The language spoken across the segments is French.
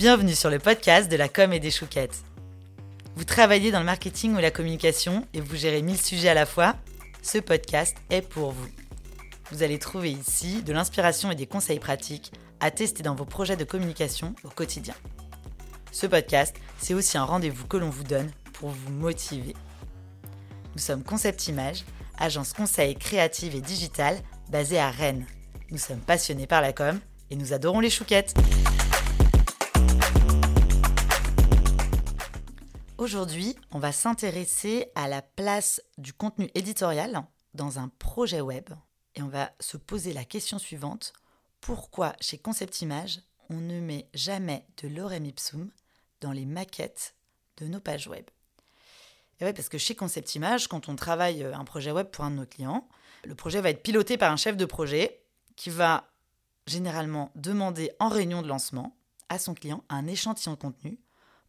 Bienvenue sur le podcast de la com et des chouquettes. Vous travaillez dans le marketing ou la communication et vous gérez mille sujets à la fois Ce podcast est pour vous. Vous allez trouver ici de l'inspiration et des conseils pratiques à tester dans vos projets de communication au quotidien. Ce podcast, c'est aussi un rendez-vous que l'on vous donne pour vous motiver. Nous sommes Concept Image, agence conseil créative et digitale basée à Rennes. Nous sommes passionnés par la com et nous adorons les chouquettes. Aujourd'hui, on va s'intéresser à la place du contenu éditorial dans un projet web et on va se poser la question suivante. Pourquoi chez Concept Image, on ne met jamais de l'orem ipsum dans les maquettes de nos pages web? Ouais, parce que chez Concept Image, quand on travaille un projet web pour un de nos clients, le projet va être piloté par un chef de projet qui va généralement demander en réunion de lancement à son client un échantillon de contenu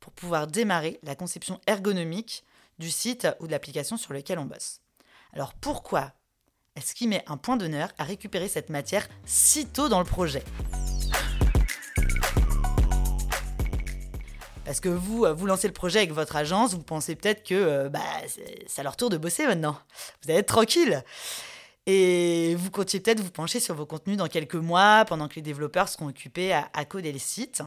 pour pouvoir démarrer la conception ergonomique du site ou de l'application sur lequel on bosse. Alors pourquoi est-ce qu'il met un point d'honneur à récupérer cette matière si tôt dans le projet? Parce que vous, vous lancez le projet avec votre agence, vous pensez peut-être que euh, bah, c'est à leur tour de bosser maintenant. Vous allez être tranquille. Et vous comptiez peut-être vous pencher sur vos contenus dans quelques mois, pendant que les développeurs seront occupés à, à coder les sites.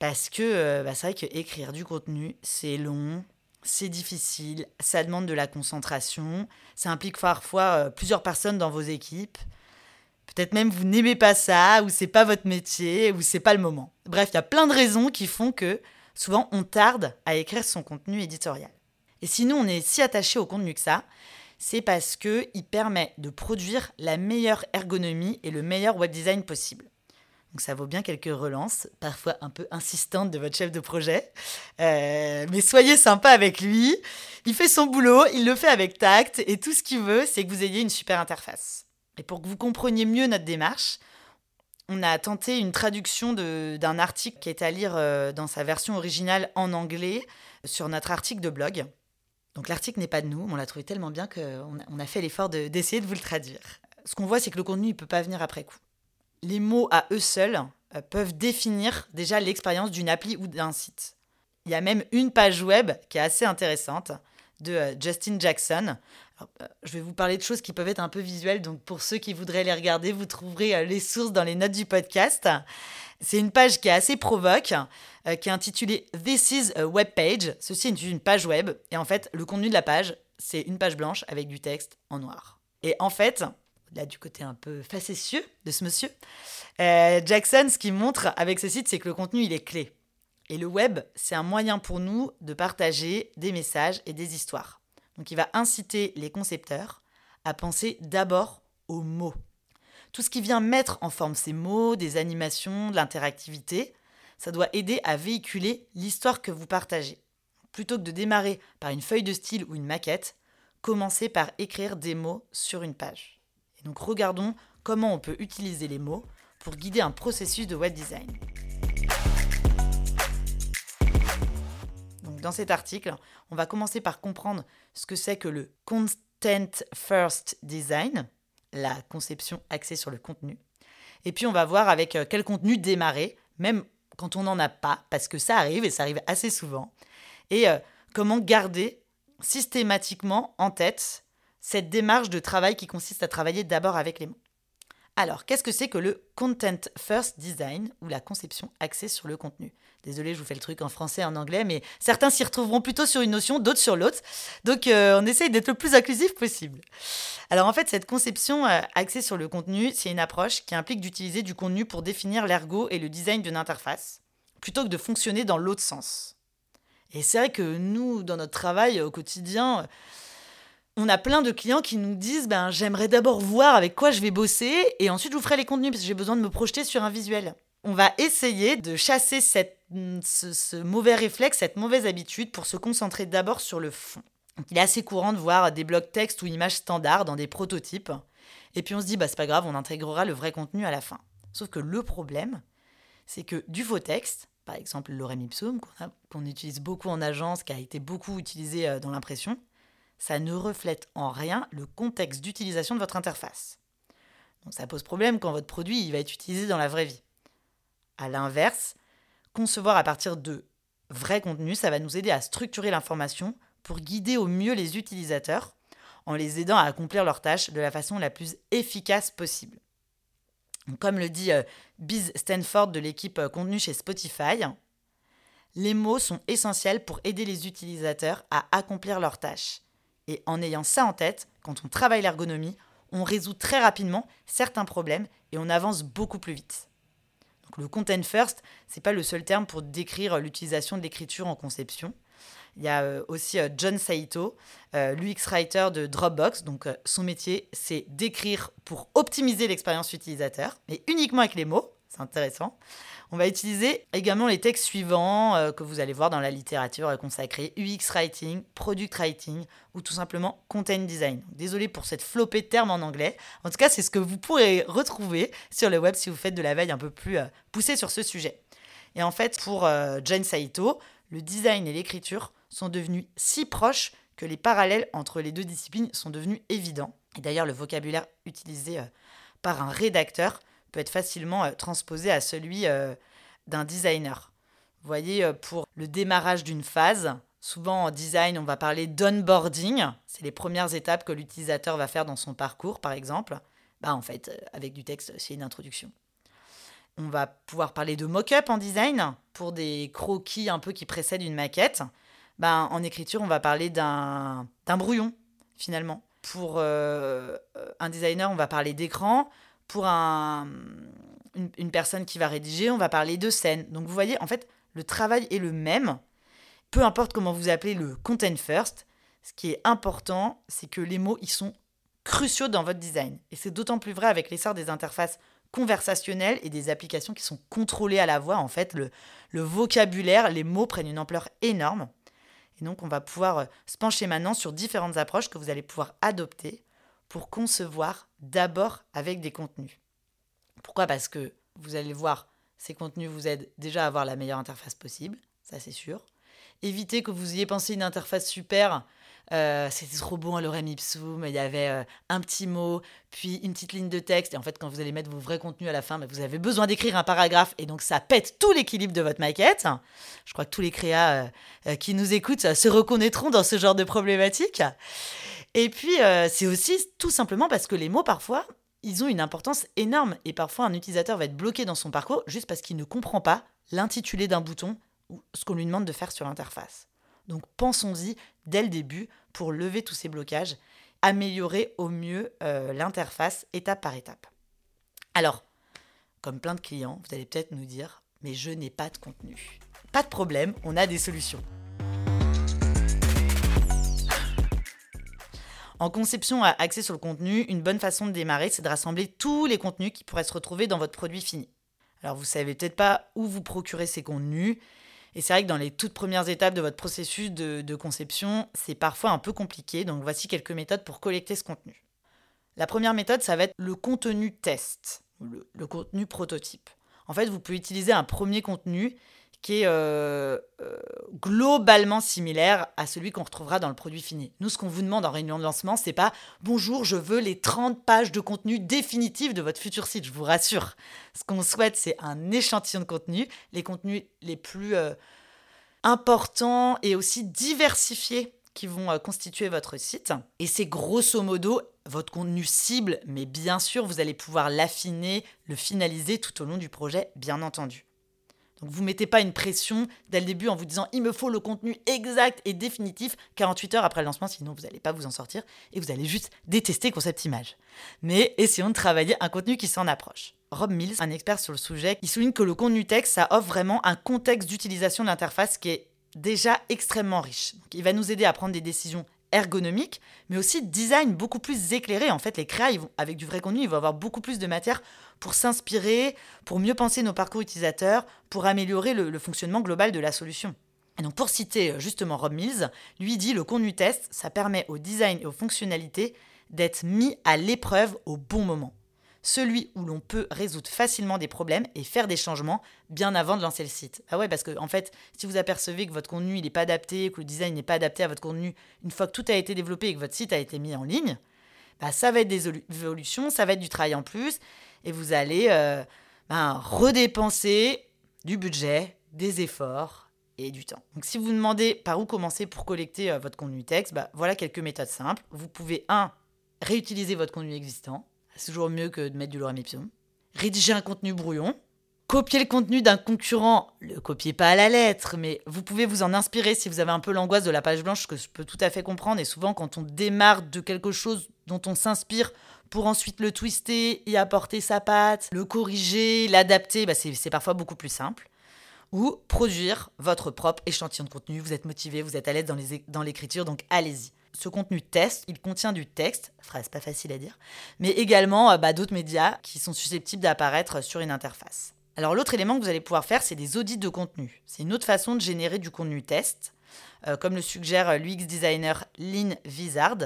Parce que euh, bah, c'est vrai qu'écrire du contenu, c'est long, c'est difficile, ça demande de la concentration, ça implique parfois euh, plusieurs personnes dans vos équipes. Peut-être même vous n'aimez pas ça, ou c'est pas votre métier, ou c'est pas le moment. Bref, il y a plein de raisons qui font que souvent on tarde à écrire son contenu éditorial. Et si nous on est si attaché au contenu que ça, c'est parce qu'il permet de produire la meilleure ergonomie et le meilleur web design possible. Donc ça vaut bien quelques relances, parfois un peu insistantes de votre chef de projet. Euh, mais soyez sympa avec lui. Il fait son boulot, il le fait avec tact, et tout ce qu'il veut, c'est que vous ayez une super interface. Et pour que vous compreniez mieux notre démarche, on a tenté une traduction d'un article qui est à lire euh, dans sa version originale en anglais sur notre article de blog. Donc l'article n'est pas de nous, on l'a trouvé tellement bien qu'on a, on a fait l'effort d'essayer de, vous le traduire. Ce qu'on voit, c'est que le contenu ne peut pas venir après coup les mots à eux seuls euh, peuvent définir déjà l'expérience d'une appli ou d'un site. Il y a même une page web qui est assez intéressante de euh, Justin Jackson. Euh, je vais vous parler de choses qui peuvent être un peu visuelles, donc pour ceux qui voudraient les regarder, vous trouverez les sources dans les notes du podcast. C'est une page qui est assez provoque, qui est intitulée This is a web page. Ceci est une page web, et en fait, le contenu de la page, c'est une page blanche avec du texte en noir. Et en fait, là du côté un peu facétieux de ce monsieur. Euh, Jackson, ce qu'il montre avec ce site, c'est que le contenu, il est clé. Et le web, c'est un moyen pour nous de partager des messages et des histoires. Donc il va inciter les concepteurs à penser d'abord aux mots. Tout ce qui vient mettre en forme ces mots, des animations, de l'interactivité, ça doit aider à véhiculer l'histoire que vous partagez. Plutôt que de démarrer par une feuille de style ou une maquette, commencez par écrire des mots sur une page donc regardons comment on peut utiliser les mots pour guider un processus de web design. Donc dans cet article, on va commencer par comprendre ce que c'est que le Content First Design, la conception axée sur le contenu. Et puis on va voir avec euh, quel contenu démarrer, même quand on n'en a pas, parce que ça arrive et ça arrive assez souvent. Et euh, comment garder systématiquement en tête cette démarche de travail qui consiste à travailler d'abord avec les mots. Alors, qu'est-ce que c'est que le Content First Design ou la conception axée sur le contenu? Désolé, je vous fais le truc en français et en anglais, mais certains s'y retrouveront plutôt sur une notion, d'autres sur l'autre. Donc, euh, on essaye d'être le plus inclusif possible. Alors, en fait, cette conception euh, axée sur le contenu, c'est une approche qui implique d'utiliser du contenu pour définir l'ergo et le design d'une interface, plutôt que de fonctionner dans l'autre sens. Et c'est vrai que nous, dans notre travail au quotidien, on a plein de clients qui nous disent ben, j'aimerais d'abord voir avec quoi je vais bosser et ensuite je vous ferai les contenus parce que j'ai besoin de me projeter sur un visuel. On va essayer de chasser cette, ce, mauvais réflexe, cette mauvaise habitude pour se concentrer d'abord sur le fond. il est assez courant de voir des blocs textes ou images standards dans des prototypes. Et puis on se dit, bah, c'est pas grave, on intégrera le vrai contenu à la fin. Sauf que le problème, c'est que du faux texte, par exemple l'orem ipsum, qu'on utilise beaucoup en agence, qui a été beaucoup utilisé euh, dans l'impression, ça ne reflète en rien le contexte d'utilisation de votre interface. Donc ça pose problème quand votre produit va être utilisé dans la vraie vie. A l'inverse, concevoir à partir de vrais contenus, ça va nous aider à structurer l'information pour guider au mieux les utilisateurs en les aidant à accomplir leurs tâches de la façon la plus efficace possible. Comme le dit euh, Biz Stanford de l'équipe euh, contenu chez Spotify, les mots sont essentiels pour aider les utilisateurs à accomplir leurs tâches. Et en ayant ça en tête, quand on travaille l'ergonomie, on résout très rapidement certains problèmes et on avance beaucoup plus vite. Le content first, c'est pas le seul terme pour décrire l'utilisation de l'écriture en conception. Il y a euh, aussi euh, John Saito, euh, l'UX writer de Dropbox. Donc son métier, c'est d'écrire pour optimiser l'expérience utilisateur, mais uniquement avec les mots. C'est intéressant. On va utiliser également les textes suivants euh, que vous allez voir dans la littérature consacrée UX writing, product writing ou tout simplement content design. Désolé pour cette flopée de termes en anglais. En tout cas, c'est ce que vous pourrez retrouver sur le web si vous faites de la veille un peu plus euh, poussée sur ce sujet. Et en fait, pour euh, John Saito, le design et l'écriture sont devenus si proches que les parallèles entre les deux disciplines sont devenus évidents. Et d'ailleurs, le vocabulaire utilisé par un rédacteur peut être facilement euh, transposé à celui euh, d'un designer. Vous voyez, euh, pour le démarrage d'une phase, souvent en design, on va parler d'onboarding. C'est les premières étapes que l'utilisateur va faire dans son parcours, par exemple. Bah, en fait, avec du texte, c'est une introduction. On va pouvoir parler de mock-up en design pour des croquis un peu qui précèdent une maquette. Bah, en écriture, on va parler d'un brouillon, finalement. Pour un designer, on va parler d'écran pour un, une, personne qui va rédiger, on va parler de scène. Donc vous voyez, en fait, le travail est le même. Peu importe comment vous appelez le content first, ce qui est important, c'est que les mots, ils sont cruciaux dans votre design. Et c'est d'autant plus vrai avec l'essor des interfaces conversationnelles et des applications qui sont contrôlées à la voix. En fait, le, le vocabulaire, les mots prennent une ampleur énorme. Et donc, on va pouvoir euh, se pencher maintenant sur différentes approches que vous allez pouvoir adopter pour concevoir d'abord avec des contenus. Pourquoi? Parce que vous allez voir, ces contenus vous aident déjà à avoir la meilleure interface possible, ça c'est sûr. Évitez que vous ayez pensé une interface super, euh, c'était trop bon à l'orem ipsum, il y avait euh, un petit mot, puis une petite ligne de texte, et en fait quand vous allez mettre vos vrais contenus à la fin, bah, vous avez besoin d'écrire un paragraphe, et donc ça pète tout l'équilibre de votre maquette. Je crois que tous les créas euh, qui nous écoutent se reconnaîtront dans ce genre de problématique. Et puis, euh, c'est aussi tout simplement parce que les mots, parfois, ils ont une importance énorme. Et parfois, un utilisateur va être bloqué dans son parcours juste parce qu'il ne comprend pas l'intitulé d'un bouton ou ce qu'on lui demande de faire sur l'interface. Donc, pensons-y dès le début pour lever tous ces blocages, améliorer au mieux euh, l'interface étape par étape. Alors, comme plein de clients, vous allez peut-être nous dire, mais je n'ai pas de contenu. Pas de problème, on a des solutions. En conception axée sur le contenu, une bonne façon de démarrer, c'est de rassembler tous les contenus qui pourraient se retrouver dans votre produit fini. Alors vous savez peut-être pas où vous procurez ces contenus, et c'est vrai que dans les toutes premières étapes de votre processus de, conception, c'est parfois un peu compliqué, donc voici quelques méthodes pour collecter ce contenu. La première méthode, ça va être le contenu test, le contenu prototype. En fait, vous pouvez utiliser un premier contenu qui est euh, euh, globalement similaire à celui qu'on retrouvera dans le produit fini. Nous, ce qu'on vous demande en réunion de lancement, c'est pas bonjour, je veux les 30 pages de contenu définitif de votre futur site, je vous rassure. Ce qu'on souhaite, c'est un échantillon de contenu, les contenus les plus euh, importants et aussi diversifiés qui vont constituer votre site. Et c'est grosso modo votre contenu cible, mais bien sûr, vous allez pouvoir l'affiner, le finaliser tout au long du projet, bien entendu. Donc vous mettez pas une pression dès le début en vous disant il me faut le contenu exact et définitif 48 heures après le lancement, sinon vous n'allez pas vous en sortir et vous allez juste détester concept image. Mais essayons de travailler un contenu qui s'en approche. Rob Mills, un expert sur le sujet, il souligne que le contenu texte, ça offre vraiment un contexte d'utilisation de l'interface qui est déjà extrêmement riche. il va nous aider à prendre des décisions ergonomique, mais aussi design beaucoup plus éclairé. En fait, les créas, avec du vrai contenu, ils vont avoir beaucoup plus de matière pour s'inspirer, pour mieux penser nos parcours utilisateurs, pour améliorer le, fonctionnement global de la solution. Et donc, pour citer euh, justement Rob Mills, lui dit le contenu test, ça permet au design et aux fonctionnalités d'être mis à l'épreuve au bon moment celui où l'on peut résoudre facilement des problèmes et faire des changements bien avant de lancer le site. Ah ouais, parce que en fait, si vous apercevez que votre contenu n'est pas adapté, que le design n'est pas adapté à votre contenu, une fois que tout a été développé et que votre site a été mis en ligne, bah, ça va être des évolutions, ça va être du travail en plus, et vous allez euh, ben, redépenser du budget, des efforts et du temps. Donc si vous vous demandez par où commencer pour collecter euh, votre contenu texte, bah, voilà quelques méthodes simples. Vous pouvez 1. réutiliser votre contenu existant. C'est toujours mieux que de mettre du lorem ipsum. Rédiger un contenu brouillon. Copier le contenu d'un concurrent, le copiez pas à la lettre, mais vous pouvez vous en inspirer si vous avez un peu l'angoisse de la page blanche, que je peux tout à fait comprendre. Et souvent, quand on démarre de quelque chose dont on s'inspire pour ensuite le twister, y apporter sa patte, le corriger, l'adapter, bah c'est parfois beaucoup plus simple. Ou produire votre propre échantillon de contenu. Vous êtes motivé, vous êtes à l'aise dans l'écriture, donc allez-y. Ce contenu test, il contient du texte, phrase pas facile à dire, mais également euh, bah, d'autres médias qui sont susceptibles d'apparaître sur une interface. Alors l'autre élément que vous allez pouvoir faire, c'est des audits de contenu. C'est une autre façon de générer du contenu test, euh, comme le suggère l'UX designer Lynn Vizard.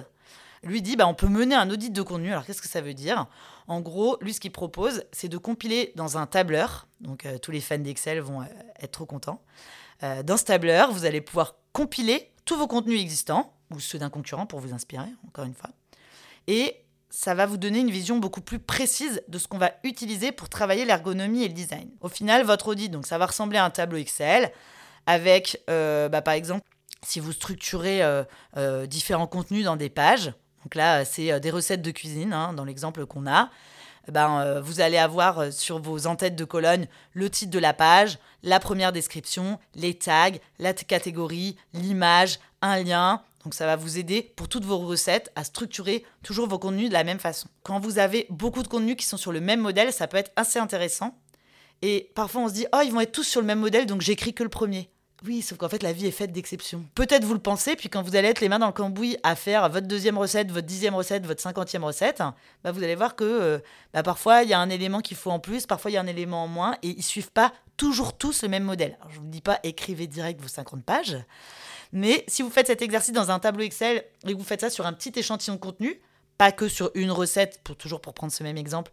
Lui dit, bah, on peut mener un audit de contenu. Alors qu'est-ce que ça veut dire? En gros, lui, ce qu'il propose, c'est de compiler dans un tableur. Donc euh, tous les fans d'Excel vont euh, être trop contents. dans ce tableur, vous allez pouvoir compiler tous vos contenus existants, ou ceux d'un concurrent pour vous inspirer, encore une fois. Et ça va vous donner une vision beaucoup plus précise de ce qu'on va utiliser pour travailler l'ergonomie et le design. Au final, votre audit, donc ça va ressembler à un tableau Excel avec, euh, bah, par exemple, si vous structurez euh, euh, différents contenus dans des pages, donc là, c'est des recettes de cuisine, hein, dans l'exemple qu'on a, ben, vous allez avoir sur vos en-têtes de colonne le titre de la page, la première description, les tags, la catégorie, l'image, un lien, donc ça va vous aider pour toutes vos recettes à structurer toujours vos contenus de la même façon. Quand vous avez beaucoup de contenus qui sont sur le même modèle, ça peut être assez intéressant. Et parfois on se dit, oh, ils vont être tous sur le même modèle, donc j'écris que le premier. Oui, sauf qu'en fait, la vie est faite d'exceptions. Peut-être vous le pensez, puis quand vous allez être les mains dans le cambouis à faire votre deuxième recette, votre dixième recette, votre cinquantième recette, bah vous allez voir que euh, bah parfois, il y a un élément qu'il faut en plus, parfois, il y a un élément en moins, et ils suivent pas toujours tous le même modèle. Je ne vous dis pas écrivez direct vos 50 pages, mais si vous faites cet exercice dans un tableau Excel et que vous faites ça sur un petit échantillon de contenu, pas que sur une recette, pour toujours pour prendre ce même exemple,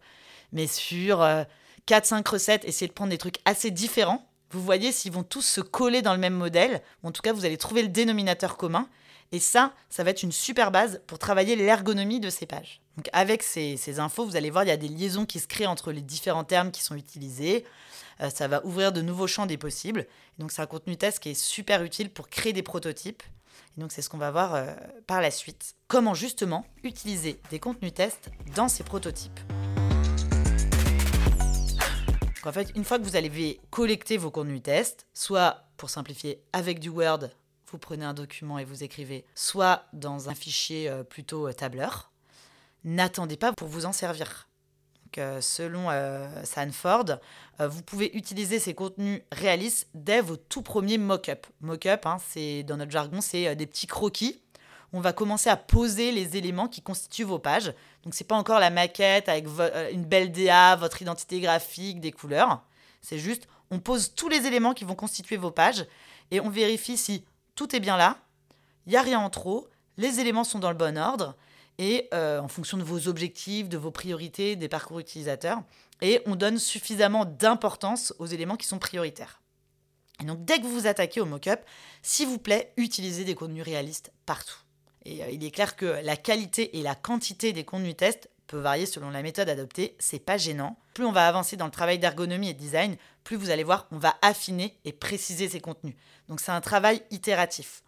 mais sur 4-5 euh, recettes, essayez de prendre des trucs assez différents. Vous voyez s'ils vont tous se coller dans le même modèle. En tout cas, vous allez trouver le dénominateur commun. Et ça, ça va être une super base pour travailler l'ergonomie de ces pages. Donc avec ces, ces, infos, vous allez voir, il y a des liaisons qui se créent entre les différents termes qui sont utilisés. Euh, ça va ouvrir de nouveaux champs des possibles. donc c'est un contenu test qui est super utile pour créer des prototypes. Et donc c'est ce qu'on va voir euh, par la suite. Comment justement utiliser des contenus tests dans ces prototypes. en fait, une fois que vous allez collecter vos contenus tests, soit pour simplifier avec du Word, vous prenez un document et vous écrivez, soit dans un fichier euh, plutôt tableur, n'attendez pas pour vous en servir. Euh, selon euh, Sanford, euh, vous pouvez utiliser ces contenus réalistes dès vos tout premiers mock-up. Mock-up, hein, c'est dans notre jargon, c'est des petits croquis. On va commencer à poser les éléments qui constituent vos pages. Donc c'est pas encore la maquette avec une belle DA, votre identité graphique, des couleurs. C'est juste, on pose tous les éléments qui vont constituer vos pages et on vérifie si tout est bien là, il n'y a rien en trop, les éléments sont dans le bon ordre et euh, en fonction de vos objectifs, de vos priorités, des parcours utilisateurs. Et on donne suffisamment d'importance aux éléments qui sont prioritaires. Et donc, dès que vous vous attaquez au mock-up, s'il vous plaît, utilisez des contenus réalistes partout. Et euh, il est clair que la qualité et la quantité des contenus tests peut varier selon la méthode adoptée, c'est pas gênant. Plus on va avancer dans le travail d'ergonomie et de design, plus vous allez voir, on va affiner et préciser ces contenus. Donc c'est un travail itératif.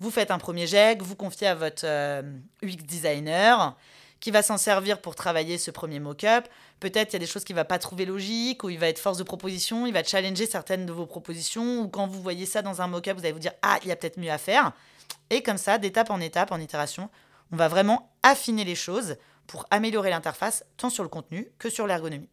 Vous faites un premier jet, vous confiez à votre UX euh, designer qui va s'en servir pour travailler ce premier mock-up. Peut-être il y a des choses qu'il va pas trouver logiques, ou il va être force de proposition, il va challenger certaines de vos propositions, ou quand vous voyez ça dans un mock-up, vous allez vous dire ah il y a peut-être mieux à faire. Et comme ça, d'étape en étape, en itération, on va vraiment affiner les choses pour améliorer l'interface tant sur le contenu que sur l'ergonomie.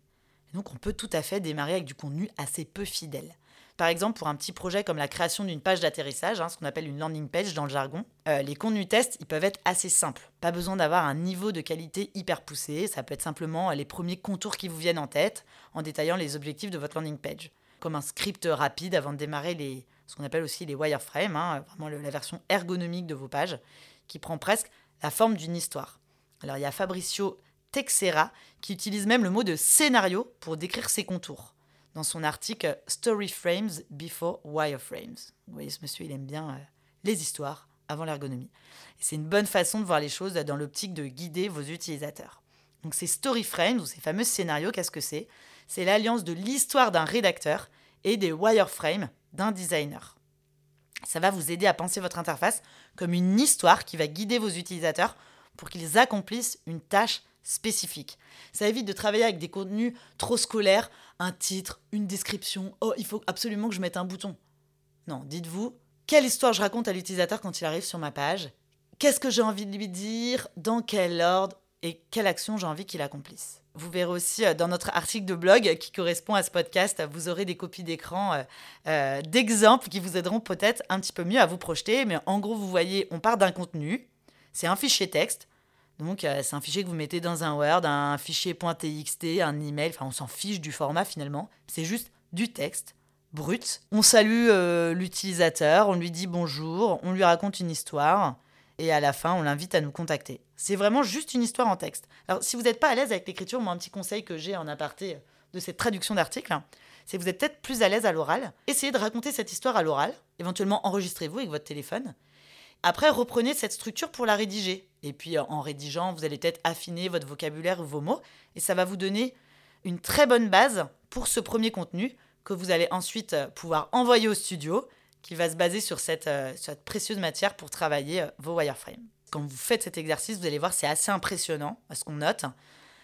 Donc on peut tout à fait démarrer avec du contenu assez peu fidèle. Par exemple, pour un petit projet comme la création d'une page d'atterrissage, hein, ce qu'on appelle une landing page dans le jargon, euh, les contenus tests, ils peuvent être assez simples. Pas besoin d'avoir un niveau de qualité hyper poussé, ça peut être simplement euh, les premiers contours qui vous viennent en tête en détaillant les objectifs de votre landing page. Comme un script rapide avant de démarrer les, ce qu'on appelle aussi les wireframes, hein, vraiment la version ergonomique de vos pages, qui prend presque la forme d'une histoire. Alors il y a Fabricio Texera qui utilise même le mot de scénario pour décrire ses contours dans son article Story Frames Before Wireframes. Vous voyez, ce monsieur, il aime bien euh, les histoires avant l'ergonomie. c'est une bonne façon de voir les choses dans l'optique de guider vos utilisateurs. Donc ces story frames, ou ces fameux scénarios, qu'est-ce que c'est? C'est l'alliance de l'histoire d'un rédacteur et des wireframes d'un designer. Ça va vous aider à penser votre interface comme une histoire qui va guider vos utilisateurs pour qu'ils accomplissent une tâche spécifique. Ça évite de travailler avec des contenus trop scolaires, un titre, une description. Oh, il faut absolument que je mette un bouton. Non, dites-vous, quelle histoire je raconte à l'utilisateur quand il arrive sur ma page? Qu'est-ce que j'ai envie de lui dire? Dans quel ordre? Et quelle action j'ai envie qu'il accomplisse? Vous verrez aussi euh, dans notre article de blog qui correspond à ce podcast, vous aurez des copies d'écran euh, euh, d'exemples qui vous aideront peut-être un petit peu mieux à vous projeter. Mais en gros, vous voyez, on part d'un contenu, c'est un fichier texte. Donc, c'est un fichier que vous mettez dans un Word, un fichier .txt, un email, enfin, on s'en fiche du format finalement. C'est juste du texte brut. On salue l'utilisateur, on lui dit bonjour, on lui raconte une histoire et à la fin, on l'invite à nous contacter. C'est vraiment juste une histoire en texte. Alors, si vous n'êtes pas à l'aise avec l'écriture, moi, un petit conseil que j'ai en aparté de cette traduction d'article, hein, c'est que vous êtes peut-être plus à l'aise à l'oral. Essayez de raconter cette histoire à l'oral. Éventuellement, enregistrez-vous avec votre téléphone. Après, reprenez cette structure pour la rédiger. Et puis, en rédigeant, vous allez peut-être affiner votre vocabulaire ou vos mots. Et ça va vous donner une très bonne base pour ce premier contenu que vous allez ensuite pouvoir envoyer au studio qui va se baser sur cette, euh, précieuse matière pour travailler euh, vos wireframes. Quand vous faites cet exercice, vous allez voir, c'est assez impressionnant. Ce qu'on note,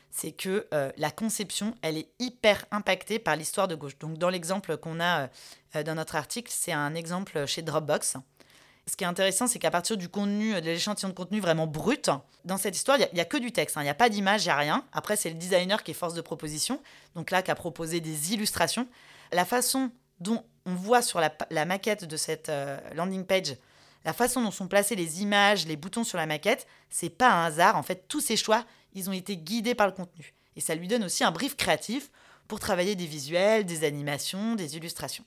c'est que euh, la conception, elle est hyper impactée par l'histoire de gauche. Donc, dans l'exemple qu'on a dans notre article, c'est un exemple chez Dropbox. Ce qui est intéressant, c'est qu'à partir du contenu, de l'échantillon de contenu vraiment brut, dans cette histoire, il n'y a, que du texte. Hein. Il n'y a pas d'image, il n'y a rien. Après, c'est le designer qui est force de proposition. Donc là, qui a proposé des illustrations. La façon dont on voit sur la, maquette de cette euh, landing page la façon dont sont placées les images, les boutons sur la maquette, c'est pas un hasard. En fait, tous ces choix, ils ont été guidés par le contenu. Et ça lui donne aussi un brief créatif pour travailler des visuels, des animations, des illustrations.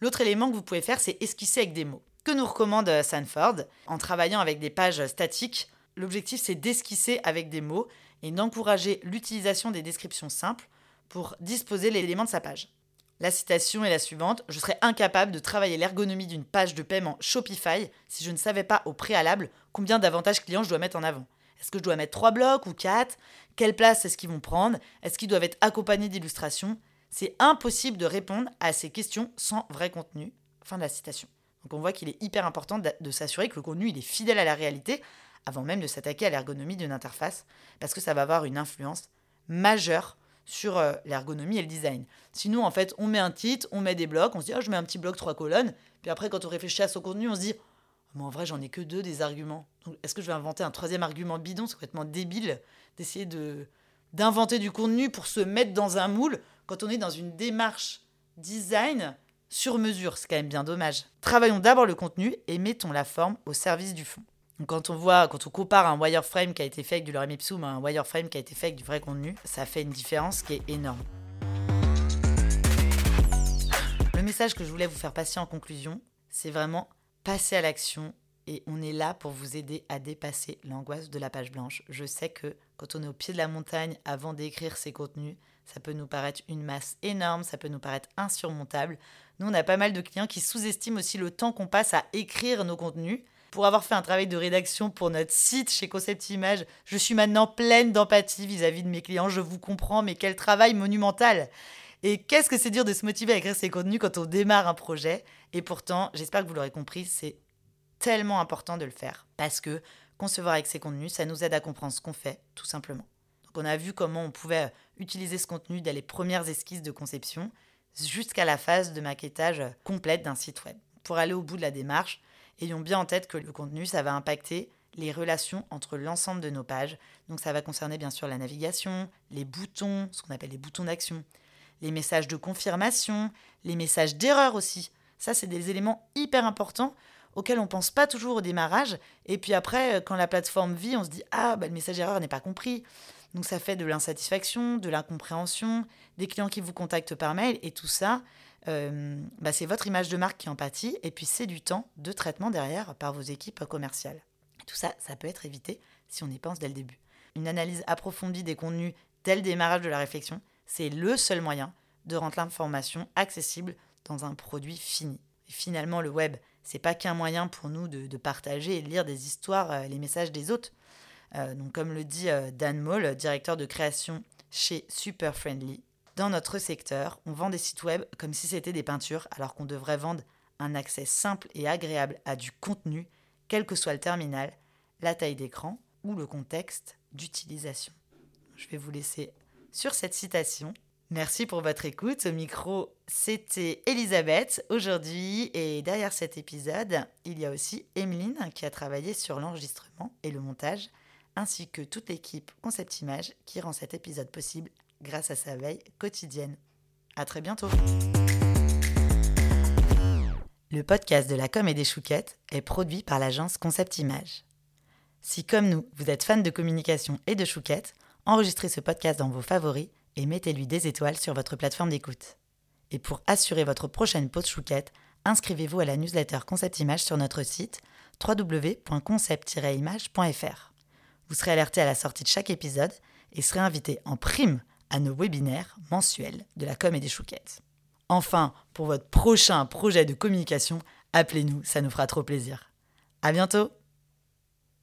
L'autre élément que vous pouvez faire, c'est esquisser avec des mots. Que nous recommande euh, Sanford En travaillant avec des pages statiques, l'objectif c'est d'esquisser avec des mots et d'encourager l'utilisation des descriptions simples pour disposer l'élément de sa page. La citation est la suivante Je serais incapable de travailler l'ergonomie d'une page de paiement Shopify si je ne savais pas au préalable combien d'avantages clients je dois mettre en avant. Est-ce que je dois mettre trois blocs ou quatre? Quelle place est-ce qu'ils vont prendre? Est-ce qu'ils doivent être accompagnés d'illustrations? C'est impossible de répondre à ces questions sans vrai contenu. Fin de la citation. Donc on voit qu'il est hyper important de s'assurer que le contenu il est fidèle à la réalité avant même de s'attaquer à l'ergonomie d'une interface parce que ça va avoir une influence majeure sur euh, l'ergonomie et le design. Sinon, en fait, on met un titre, on met des blocs, on se dit, oh, je mets un petit bloc, trois colonnes. Puis après, quand on réfléchit à son contenu, on se dit, mais en vrai, j'en ai que deux des arguments. est-ce que je vais inventer un troisième argument bidon? C'est complètement débile d'essayer de, d'inventer du contenu pour se mettre dans un moule quand on est dans une démarche design sur mesure. C'est quand même bien dommage. Travaillons d'abord le contenu et mettons la forme au service du fond quand on voit, quand on compare un wireframe qui a été fait avec du lorem ipsum à un wireframe qui a été fait avec du vrai contenu, ça fait une différence qui est énorme. Le message que je voulais vous faire passer en conclusion, c'est vraiment passer à l'action et on est là pour vous aider à dépasser l'angoisse de la page blanche. Je sais que quand on est au pied de la montagne avant d'écrire ces contenus, ça peut nous paraître une masse énorme, ça peut nous paraître insurmontable. Nous, on a pas mal de clients qui sous-estiment aussi le temps qu'on passe à écrire nos contenus pour avoir fait un travail de rédaction pour notre site chez Concept Image. Je suis maintenant pleine d'empathie vis-à-vis de mes clients. Je vous comprends, mais quel travail monumental! Et qu'est-ce que c'est dur de se motiver à écrire ces contenus quand on démarre un projet? Et pourtant, j'espère que vous l'aurez compris, c'est tellement important de le faire. Parce que concevoir avec ces contenus, ça nous aide à comprendre ce qu'on fait, tout simplement. Donc on a vu comment on pouvait utiliser ce contenu dès les premières esquisses de conception jusqu'à la phase de maquettage complète d'un site web. Pour aller au bout de la démarche, ayons bien en tête que le contenu, ça va impacter les relations entre l'ensemble de nos pages. Donc ça va concerner bien sûr la navigation, les boutons, ce qu'on appelle les boutons d'action, les messages de confirmation, les messages d'erreur aussi. Ça, c'est des éléments hyper importants auxquels on ne pense pas toujours au démarrage. Et puis après, quand la plateforme vit, on se dit Ah, bah, le message d'erreur n'est pas compris. Donc ça fait de l'insatisfaction, de l'incompréhension, des clients qui vous contactent par mail, et tout ça, euh, bah, c'est votre image de marque qui en pâtit, et puis c'est du temps de traitement derrière par vos équipes commerciales. Tout ça, ça peut être évité si on y pense dès le début. Une analyse approfondie des contenus dès le démarrage de la réflexion, c'est le seul moyen de rendre l'information accessible dans un produit fini. Et finalement, le web, c'est pas qu'un moyen pour nous de, partager et de lire des histoires, euh, les messages des autres. Euh, donc, comme le dit Dan Moll, directeur de création chez Super Friendly, dans notre secteur, on vend des sites web comme si c'était des peintures, alors qu'on devrait vendre un accès simple et agréable à du contenu, quel que soit le terminal, la taille d'écran ou le contexte d'utilisation. Je vais vous laisser sur cette citation. Merci pour votre écoute. Au micro, c'était Elisabeth aujourd'hui. Et derrière cet épisode, il y a aussi Emeline qui a travaillé sur l'enregistrement et le montage, ainsi que toute l'équipe Concept Image qui rend cet épisode possible grâce à sa veille quotidienne. À très bientôt. Le podcast de la com et des chouquettes est produit par l'agence Concept Image. Si comme nous, vous êtes fan de communication et de chouquettes, enregistrez ce podcast dans vos favoris et mettez-lui des étoiles sur votre plateforme d'écoute. Et pour assurer votre prochaine pause chouquette, inscrivez-vous à la newsletter Concept Image sur notre site www.concept-image.fr. Vous serez alerté à la sortie de chaque épisode et serez invité en prime à nos webinaires mensuels de la com et des chouquettes. Enfin, pour votre prochain projet de communication, appelez-nous, ça nous fera trop plaisir. À bientôt!